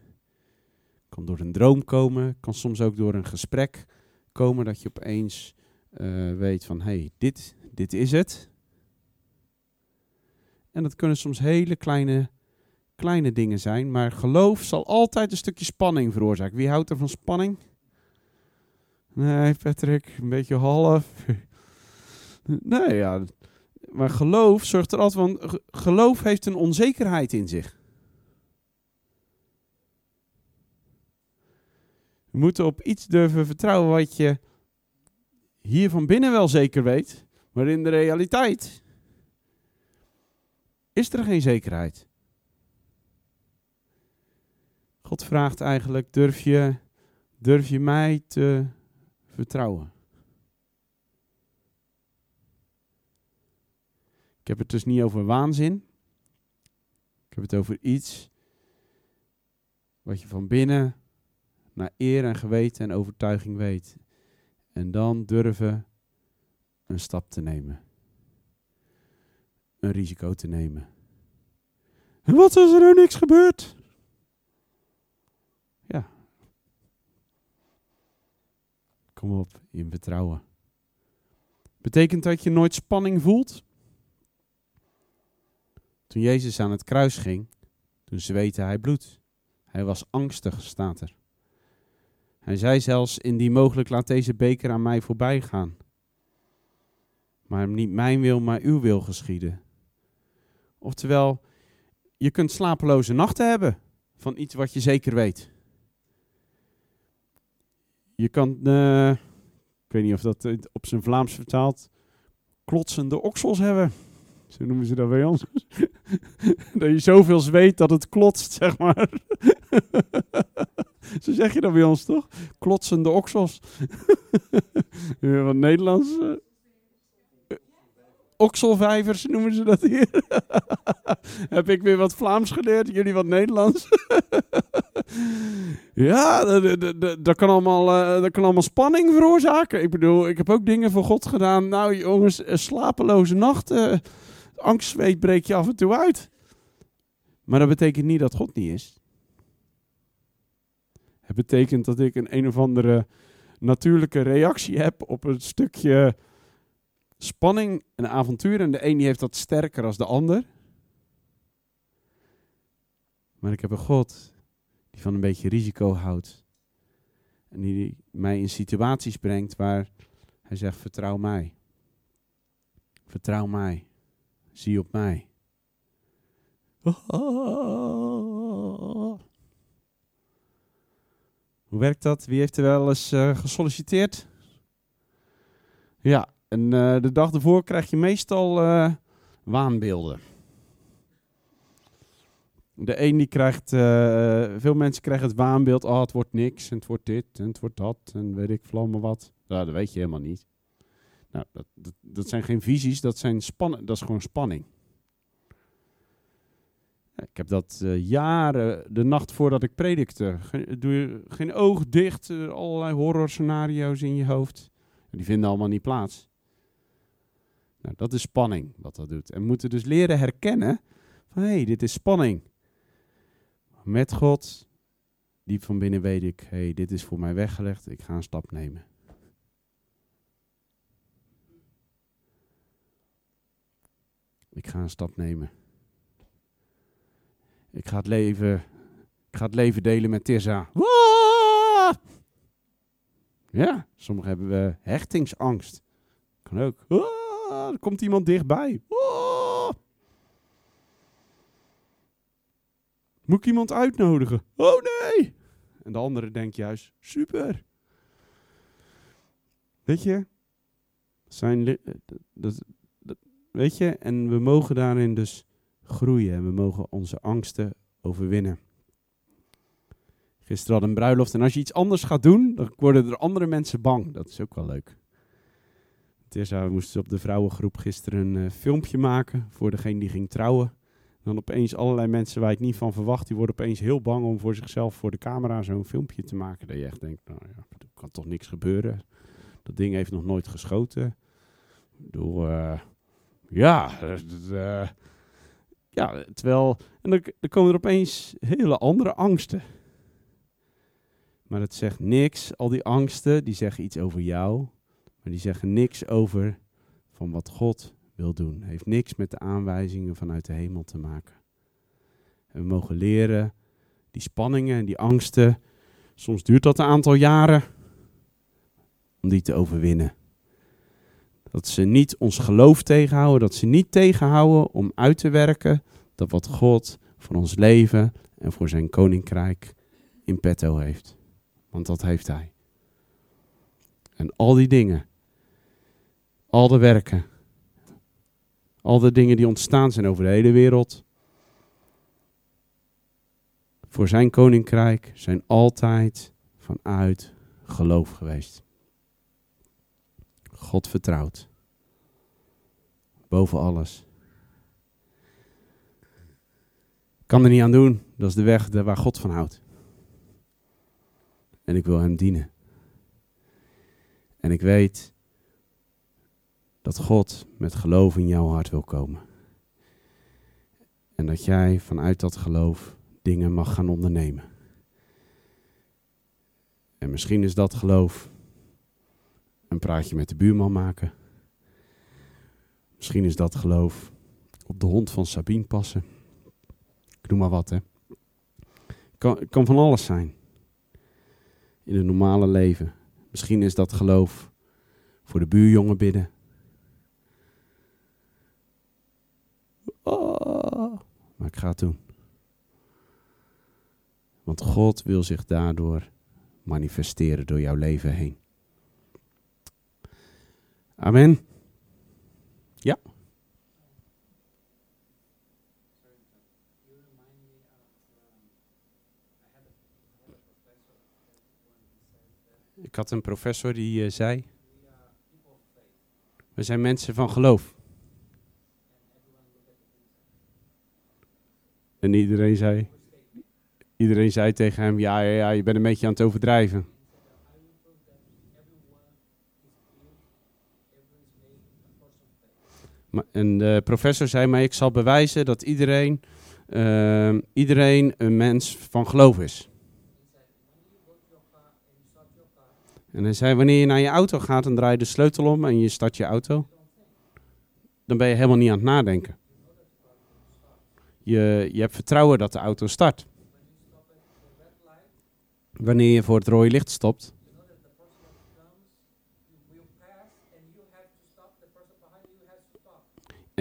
A: kan door een droom komen, kan soms ook door een gesprek komen dat je opeens uh, weet van hé, hey, dit, dit is het. En dat kunnen soms hele kleine, kleine dingen zijn, maar geloof zal altijd een stukje spanning veroorzaken. Wie houdt er van spanning? Nee, Patrick, een beetje half. Nee, ja. Maar geloof zorgt er altijd van. Geloof heeft een onzekerheid in zich. We moeten op iets durven vertrouwen wat je hier van binnen wel zeker weet, maar in de realiteit is er geen zekerheid. God vraagt eigenlijk: durf je, durf je mij te vertrouwen? Heb het dus niet over waanzin. Ik heb het over iets wat je van binnen naar eer en geweten en overtuiging weet. En dan durven een stap te nemen. Een risico te nemen. En wat als er nou niks gebeurt? Ja. Kom op, in vertrouwen. Betekent dat je nooit spanning voelt? Toen Jezus aan het kruis ging, toen zweette hij bloed. Hij was angstig, staat er. Hij zei zelfs, indien mogelijk laat deze beker aan mij voorbij gaan. Maar niet mijn wil, maar uw wil geschieden. Oftewel, je kunt slapeloze nachten hebben van iets wat je zeker weet. Je kan, uh, ik weet niet of dat op zijn Vlaams vertaalt, klotsende oksels hebben. Zo noemen ze dat bij ons. dat je zoveel zweet dat het klotst, zeg maar. Zo zeg je dat bij ons, toch? Klotsende oksels. Wat Nederlands. Uh, okselvijvers noemen ze dat hier. Heb ik weer wat Vlaams geleerd, jullie wat Nederlands. ja, dat, kan allemaal, uh, dat kan allemaal spanning veroorzaken. Ik bedoel, ik heb ook dingen voor God gedaan. Nou jongens, slapeloze nachten angstzweet breek je af en toe uit. Maar dat betekent niet dat God niet is. Het betekent dat ik een een of andere natuurlijke reactie heb op een stukje spanning en avontuur. En de een die heeft dat sterker als de ander. Maar ik heb een God die van een beetje risico houdt. En die mij in situaties brengt waar hij zegt: vertrouw mij. Vertrouw mij. Zie op mij. Hoe werkt dat? Wie heeft er wel eens uh, gesolliciteerd? Ja, en uh, de dag ervoor krijg je meestal uh, waanbeelden. De een die krijgt, veel mensen krijgen het waanbeeld, oh het wordt niks en het wordt dit en het wordt dat en weet ik vlammen wat. Nou, dat weet je helemaal niet. Nou, dat, dat, zijn geen visies, dat, zijn span dat is gewoon spanning. Ik heb dat uh, jaren, de nacht voordat ik predikte, geen, doe je geen oog dicht, uh, allerlei horrorscenario's in je hoofd. Die vinden allemaal niet plaats. Nou, dat is spanning wat dat doet. En we moeten dus leren herkennen van hé, hey, dit is spanning. Met God, diep van binnen weet ik, hé, hey, dit is voor mij weggelegd, ik ga een stap nemen. Ik ga een stap nemen. Ik ga het leven, ik ga het leven delen met Tissa. Ja, sommigen hebben we hechtingsangst. Kan ook. er komt iemand dichtbij. Moet ik iemand uitnodigen? Oh nee! En de andere denkt juist, super. Weet je, zijn, eh, dat, Weet je, en we mogen daarin dus groeien en we mogen onze angsten overwinnen. Gisteren had een bruiloft en als je iets anders gaat doen, dan worden er andere mensen bang. Dat is ook wel leuk. We moesten op de vrouwengroep gisteren een uh, filmpje maken voor degene die ging trouwen. Dan opeens allerlei mensen waar ik niet van verwacht, die worden opeens heel bang om voor zichzelf voor de camera zo'n filmpje te maken. Dat je echt denkt, nou ja, er kan toch niks gebeuren. Dat ding heeft nog nooit geschoten. Ik bedoel, uh, ja, uh, ja, terwijl. En dan, komen er opeens hele andere angsten. Maar het zegt niks, al die angsten, die zeggen iets over jou. Maar die zeggen niks over van wat God wil doen. Heeft niks met de aanwijzingen vanuit de hemel te maken. En we mogen leren die spanningen en die angsten. Soms duurt dat een aantal jaren om die te overwinnen. Dat ze niet ons geloof tegenhouden, dat ze niet tegenhouden om uit te werken dat wat God voor ons leven en voor zijn koninkrijk in petto heeft. Want dat heeft hij. En al die dingen, al de werken, al de dingen die ontstaan zijn over de hele wereld, voor zijn koninkrijk zijn altijd vanuit geloof geweest. God vertrouwt. Boven alles. Kan er niet aan doen. Dat is de weg waar God van houdt. En ik wil Hem dienen. En ik weet dat God met geloof in jouw hart wil komen. En dat jij vanuit dat geloof dingen mag gaan ondernemen. En misschien is dat geloof een praatje met de buurman maken. Misschien is dat geloof op de hond van Sabine passen. Ik noem maar wat, hè. Kan, kan van alles zijn. In het normale leven. Misschien is dat geloof voor de buurjongen bidden. Oh, maar ik ga het doen. Want God wil zich daardoor manifesteren door jouw leven heen. Amen. Ja. Ik had een professor die uh, zei: We zijn mensen van geloof. En iedereen zei: Iedereen zei tegen hem: Ja, ja, ja, je bent een beetje aan het overdrijven. En de professor zei mij: Ik zal bewijzen dat iedereen, uh, iedereen een mens van geloof is. En hij zei: Wanneer je naar je auto gaat en draai je de sleutel om en je start je auto, dan ben je helemaal niet aan het nadenken. Je, je hebt vertrouwen dat de auto start. Wanneer je voor het rode licht stopt,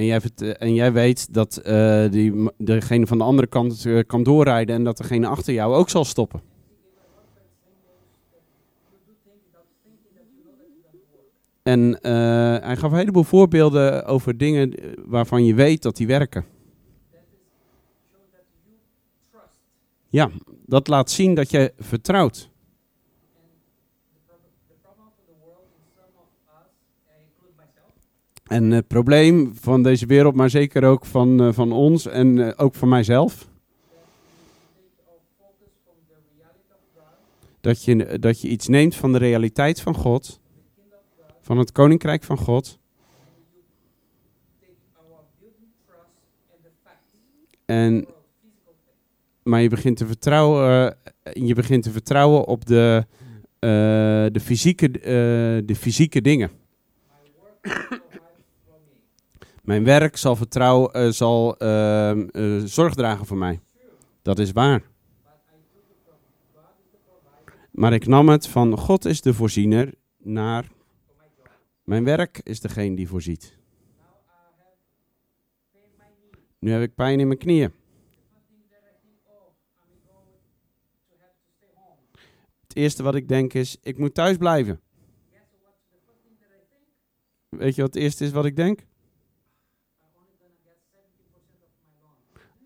A: En jij, en jij weet dat uh, die, degene van de andere kant uh, kan doorrijden en dat degene achter jou ook zal stoppen. En hij gaf een heleboel voorbeelden over dingen waarvan je weet dat die werken. Ja, dat laat zien dat je vertrouwt. En het probleem van deze wereld, maar zeker ook van, uh, van ons en uh, ook van mijzelf. Dat je, dat je iets neemt van de realiteit van God, van het koninkrijk van God. En, maar je begint te vertrouwen, uh, je begint te vertrouwen op de, de, fysieke, de fysieke dingen. Mijn werk zal, vertrouwen, uh, zal uh, uh, zorg dragen voor mij. Dat is waar. Maar ik nam het van God is de voorziener naar mijn werk is degene die voorziet. Nu heb ik pijn in mijn knieën. Het eerste wat ik denk is, ik moet thuis blijven. Weet je wat het eerste is wat ik denk?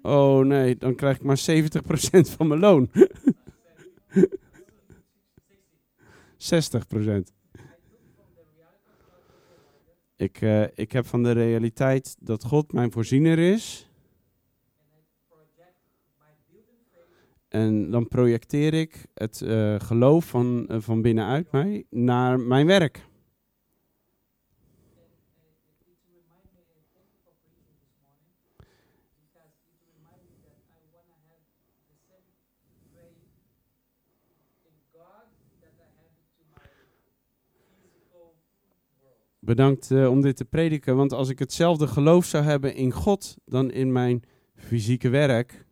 A: Oh nee, dan krijg ik maar 70% van mijn loon. 60%. Ik, uh, ik heb van de realiteit dat God mijn voorziener is. En dan projecteer ik het uh, geloof van, uh, van binnenuit mij naar mijn werk. Bedankt uh, om dit te prediken, want als ik hetzelfde geloof zou hebben in God dan in mijn fysieke werk,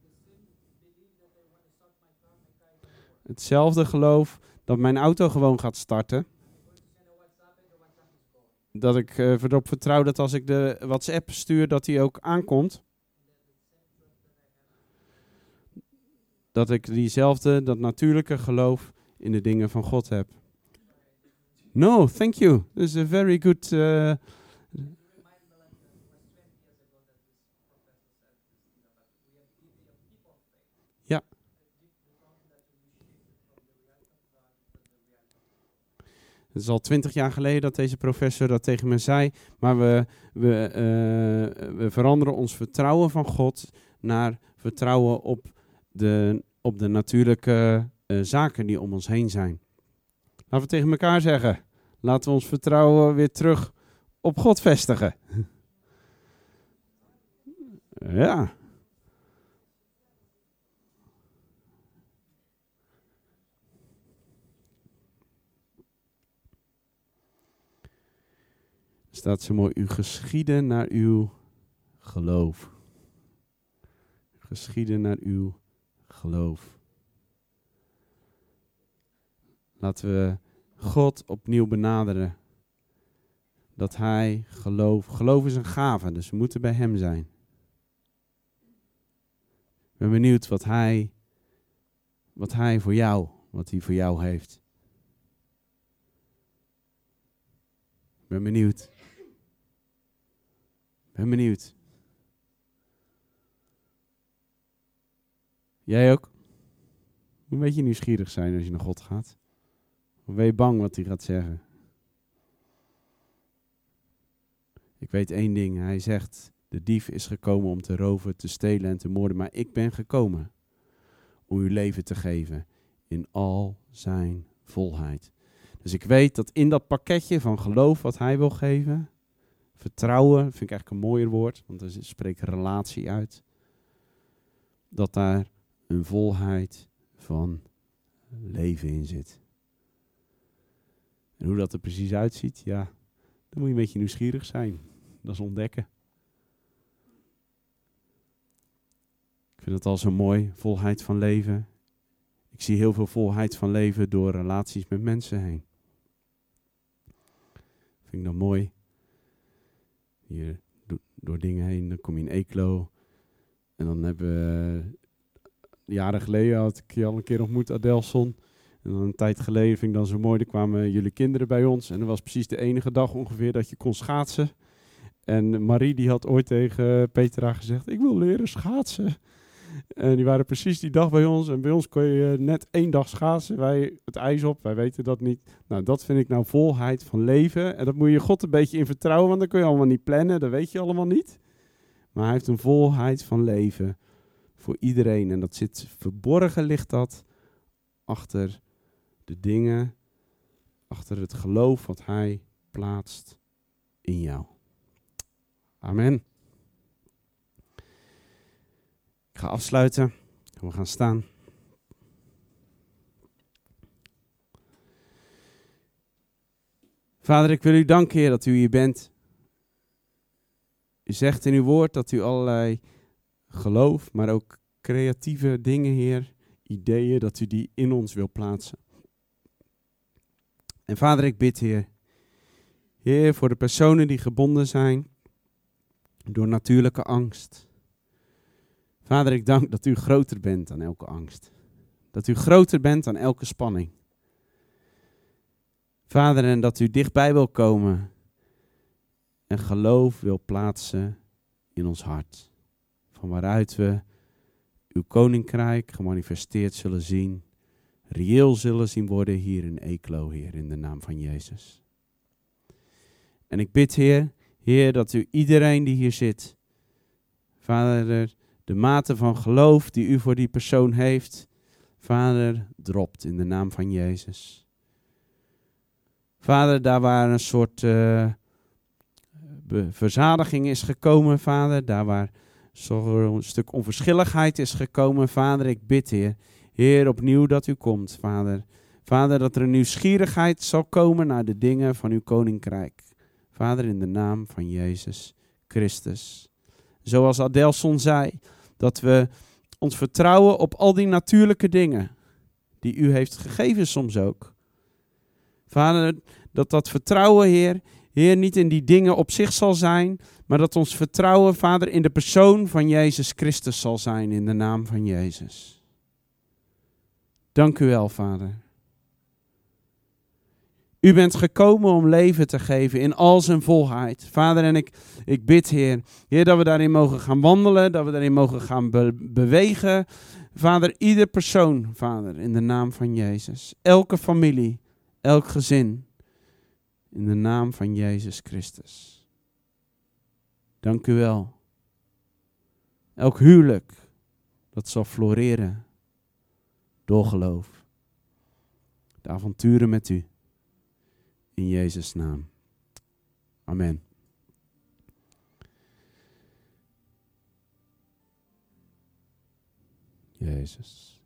A: hetzelfde geloof dat mijn auto gewoon gaat starten, dat ik uh, erop vertrouw dat als ik de WhatsApp stuur, dat die ook aankomt. Dat ik diezelfde, dat natuurlijke geloof in de dingen van God heb. No, thank you. This is a very good. Uh, ja. Het is al twintig jaar geleden dat deze professor dat tegen me zei. Maar we, we, uh, we veranderen ons vertrouwen van God naar vertrouwen op de, op de natuurlijke uh, zaken die om ons heen zijn. Laten we tegen elkaar zeggen. Laten we ons vertrouwen weer terug op God vestigen. Ja. Staat zo mooi, u geschieden naar uw geloof. Geschieden naar uw geloof. Laten we God opnieuw benaderen. Dat Hij geloof. Geloof is een gave, dus we moeten bij Hem zijn. Ik ben benieuwd wat Hij, wat Hij voor jou, wat Hij voor jou heeft. Ik ben benieuwd. Ik ben benieuwd. Jij ook? Moet een beetje nieuwsgierig zijn als je naar God gaat. Of je bang wat hij gaat zeggen? Ik weet één ding. Hij zegt, de dief is gekomen om te roven, te stelen en te moorden. Maar ik ben gekomen om uw leven te geven in al zijn volheid. Dus ik weet dat in dat pakketje van geloof wat hij wil geven, vertrouwen, vind ik eigenlijk een mooier woord, want er spreekt relatie uit, dat daar een volheid van leven in zit. En hoe dat er precies uitziet, ja, dan moet je een beetje nieuwsgierig zijn. Dat is ontdekken. Ik vind het al zo mooi, volheid van leven. Ik zie heel veel volheid van leven door relaties met mensen heen. Vind ik dat mooi. Hier door dingen heen, dan kom je in Eeklo. En dan hebben we, jaren geleden had ik je al een keer ontmoet, Adelson. En dan een tijd geleden vind ik dan zo mooi, er kwamen jullie kinderen bij ons. En dat was precies de enige dag ongeveer dat je kon schaatsen. En Marie die had ooit tegen Petra gezegd, ik wil leren schaatsen. En die waren precies die dag bij ons. En bij ons kon je net één dag schaatsen. Wij het ijs op, wij weten dat niet. Nou, dat vind ik nou volheid van leven. En dat moet je God een beetje in vertrouwen, want dan kun je allemaal niet plannen. Dat weet je allemaal niet. Maar hij heeft een volheid van leven voor iedereen. En dat zit verborgen, ligt dat achter de dingen, achter het geloof wat Hij plaatst in jou. Amen. Ik ga afsluiten. We gaan staan. Vader, ik wil u danken, Heer, dat u hier bent. U zegt in uw woord dat u allerlei geloof, maar ook creatieve dingen, Heer, ideeën, dat u die in ons wil plaatsen. En vader, ik bid, Heer, Heer, voor de personen die gebonden zijn door natuurlijke angst. Vader, ik dank dat u groter bent dan elke angst. Dat u groter bent dan elke spanning. Vader, en dat u dichtbij wil komen en geloof wil plaatsen in ons hart. Van waaruit we uw koninkrijk gemanifesteerd zullen zien reëel zullen zien worden hier in Eeklo, Heer, in de naam van Jezus. En ik bid, Heer, Heer, dat u iedereen die hier zit, Vader, de mate van geloof die u voor die persoon heeft, Vader, dropt in de naam van Jezus. Vader, daar waar een soort uh, verzadiging is gekomen, Vader, daar waar zo'n stuk onverschilligheid is gekomen, Vader, ik bid, Heer, Heer, opnieuw dat u komt, Vader. Vader, dat er een nieuwsgierigheid zal komen naar de dingen van uw koninkrijk. Vader, in de naam van Jezus Christus. Zoals Adelson zei, dat we ons vertrouwen op al die natuurlijke dingen die u heeft gegeven soms ook. Vader, dat dat vertrouwen, Heer, Heer, niet in die dingen op zich zal zijn, maar dat ons vertrouwen, Vader, in de persoon van Jezus Christus zal zijn, in de naam van Jezus. Dank u wel, Vader. U bent gekomen om leven te geven in al zijn volheid. Vader, en ik, ik bid, Heer, Heer, dat we daarin mogen gaan wandelen, dat we daarin mogen gaan bewegen. Vader, ieder persoon, Vader, in de naam van Jezus. Elke familie, elk gezin, in de naam van Jezus Christus. Dank u wel. Elk huwelijk, dat zal floreren door geloof. De avonturen met u. In Jezus' naam. Amen. Jezus.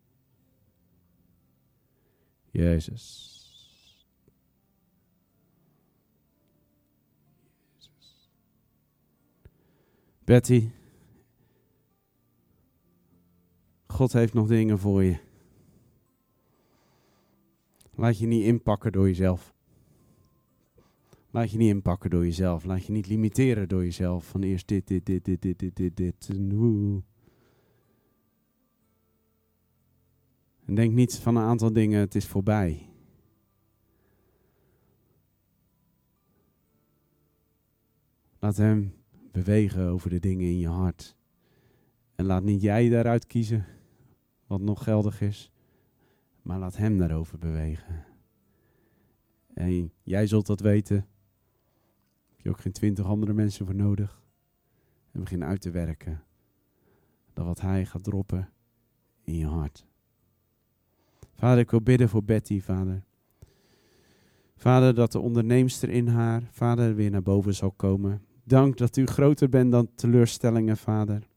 A: Jezus. Betty, God heeft nog dingen voor je. Laat je niet inpakken door jezelf. Laat je niet inpakken door jezelf. Laat je niet limiteren door jezelf. Van eerst dit, dit, dit, dit, dit, dit, dit, dit. En, en denk niet van een aantal dingen, het is voorbij. Laat hem bewegen over de dingen in je hart. En laat niet jij daaruit kiezen wat nog geldig is, maar laat hem daarover bewegen. En jij zult dat weten. Heb je ook geen twintig andere mensen voor nodig. En begin uit te werken. Dat wat hij gaat droppen in je hart. Vader, ik wil bidden voor Betty, vader. Vader, dat de onderneemster in haar, vader, weer naar boven zal komen. Dank dat u groter bent dan teleurstellingen, vader.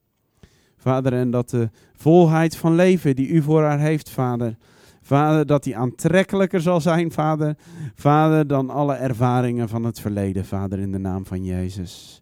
A: Vader, en dat de volheid van leven die u voor haar heeft, vader. Vader, dat die aantrekkelijker zal zijn, vader. Vader, dan alle ervaringen van het verleden, vader, in de naam van Jezus.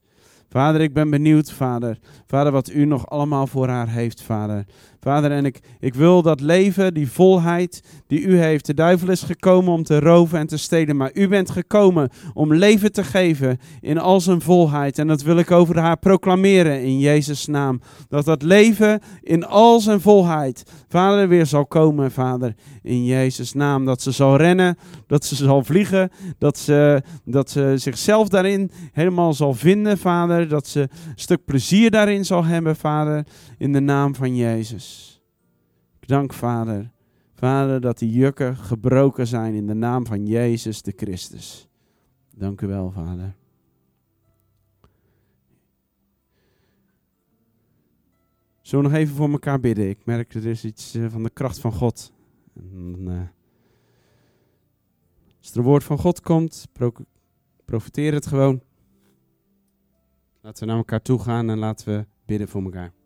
A: Vader, ik ben benieuwd, vader. Vader, wat u nog allemaal voor haar heeft, vader. Vader, en ik, ik wil dat leven, die volheid die u heeft. De duivel is gekomen om te roven en te stelen, maar u bent gekomen om leven te geven in al zijn volheid. En dat wil ik over haar proclameren in Jezus' naam. Dat dat leven in al zijn volheid, Vader, weer zal komen, Vader, in Jezus' naam. Dat ze zal rennen, dat ze zal vliegen, dat ze, dat ze zichzelf daarin helemaal zal vinden, Vader. Dat ze een stuk plezier daarin zal hebben, Vader, in de naam van Jezus. Dank, Vader, Vader, dat die jukken gebroken zijn in de naam van Jezus de Christus. Dank u wel, Vader. Zullen we nog even voor elkaar bidden? Ik merk er is iets eh, van de kracht van God. En, uh, als er een woord van God komt, pro profiteer het gewoon. Laten we naar elkaar toe gaan en laten we bidden voor elkaar.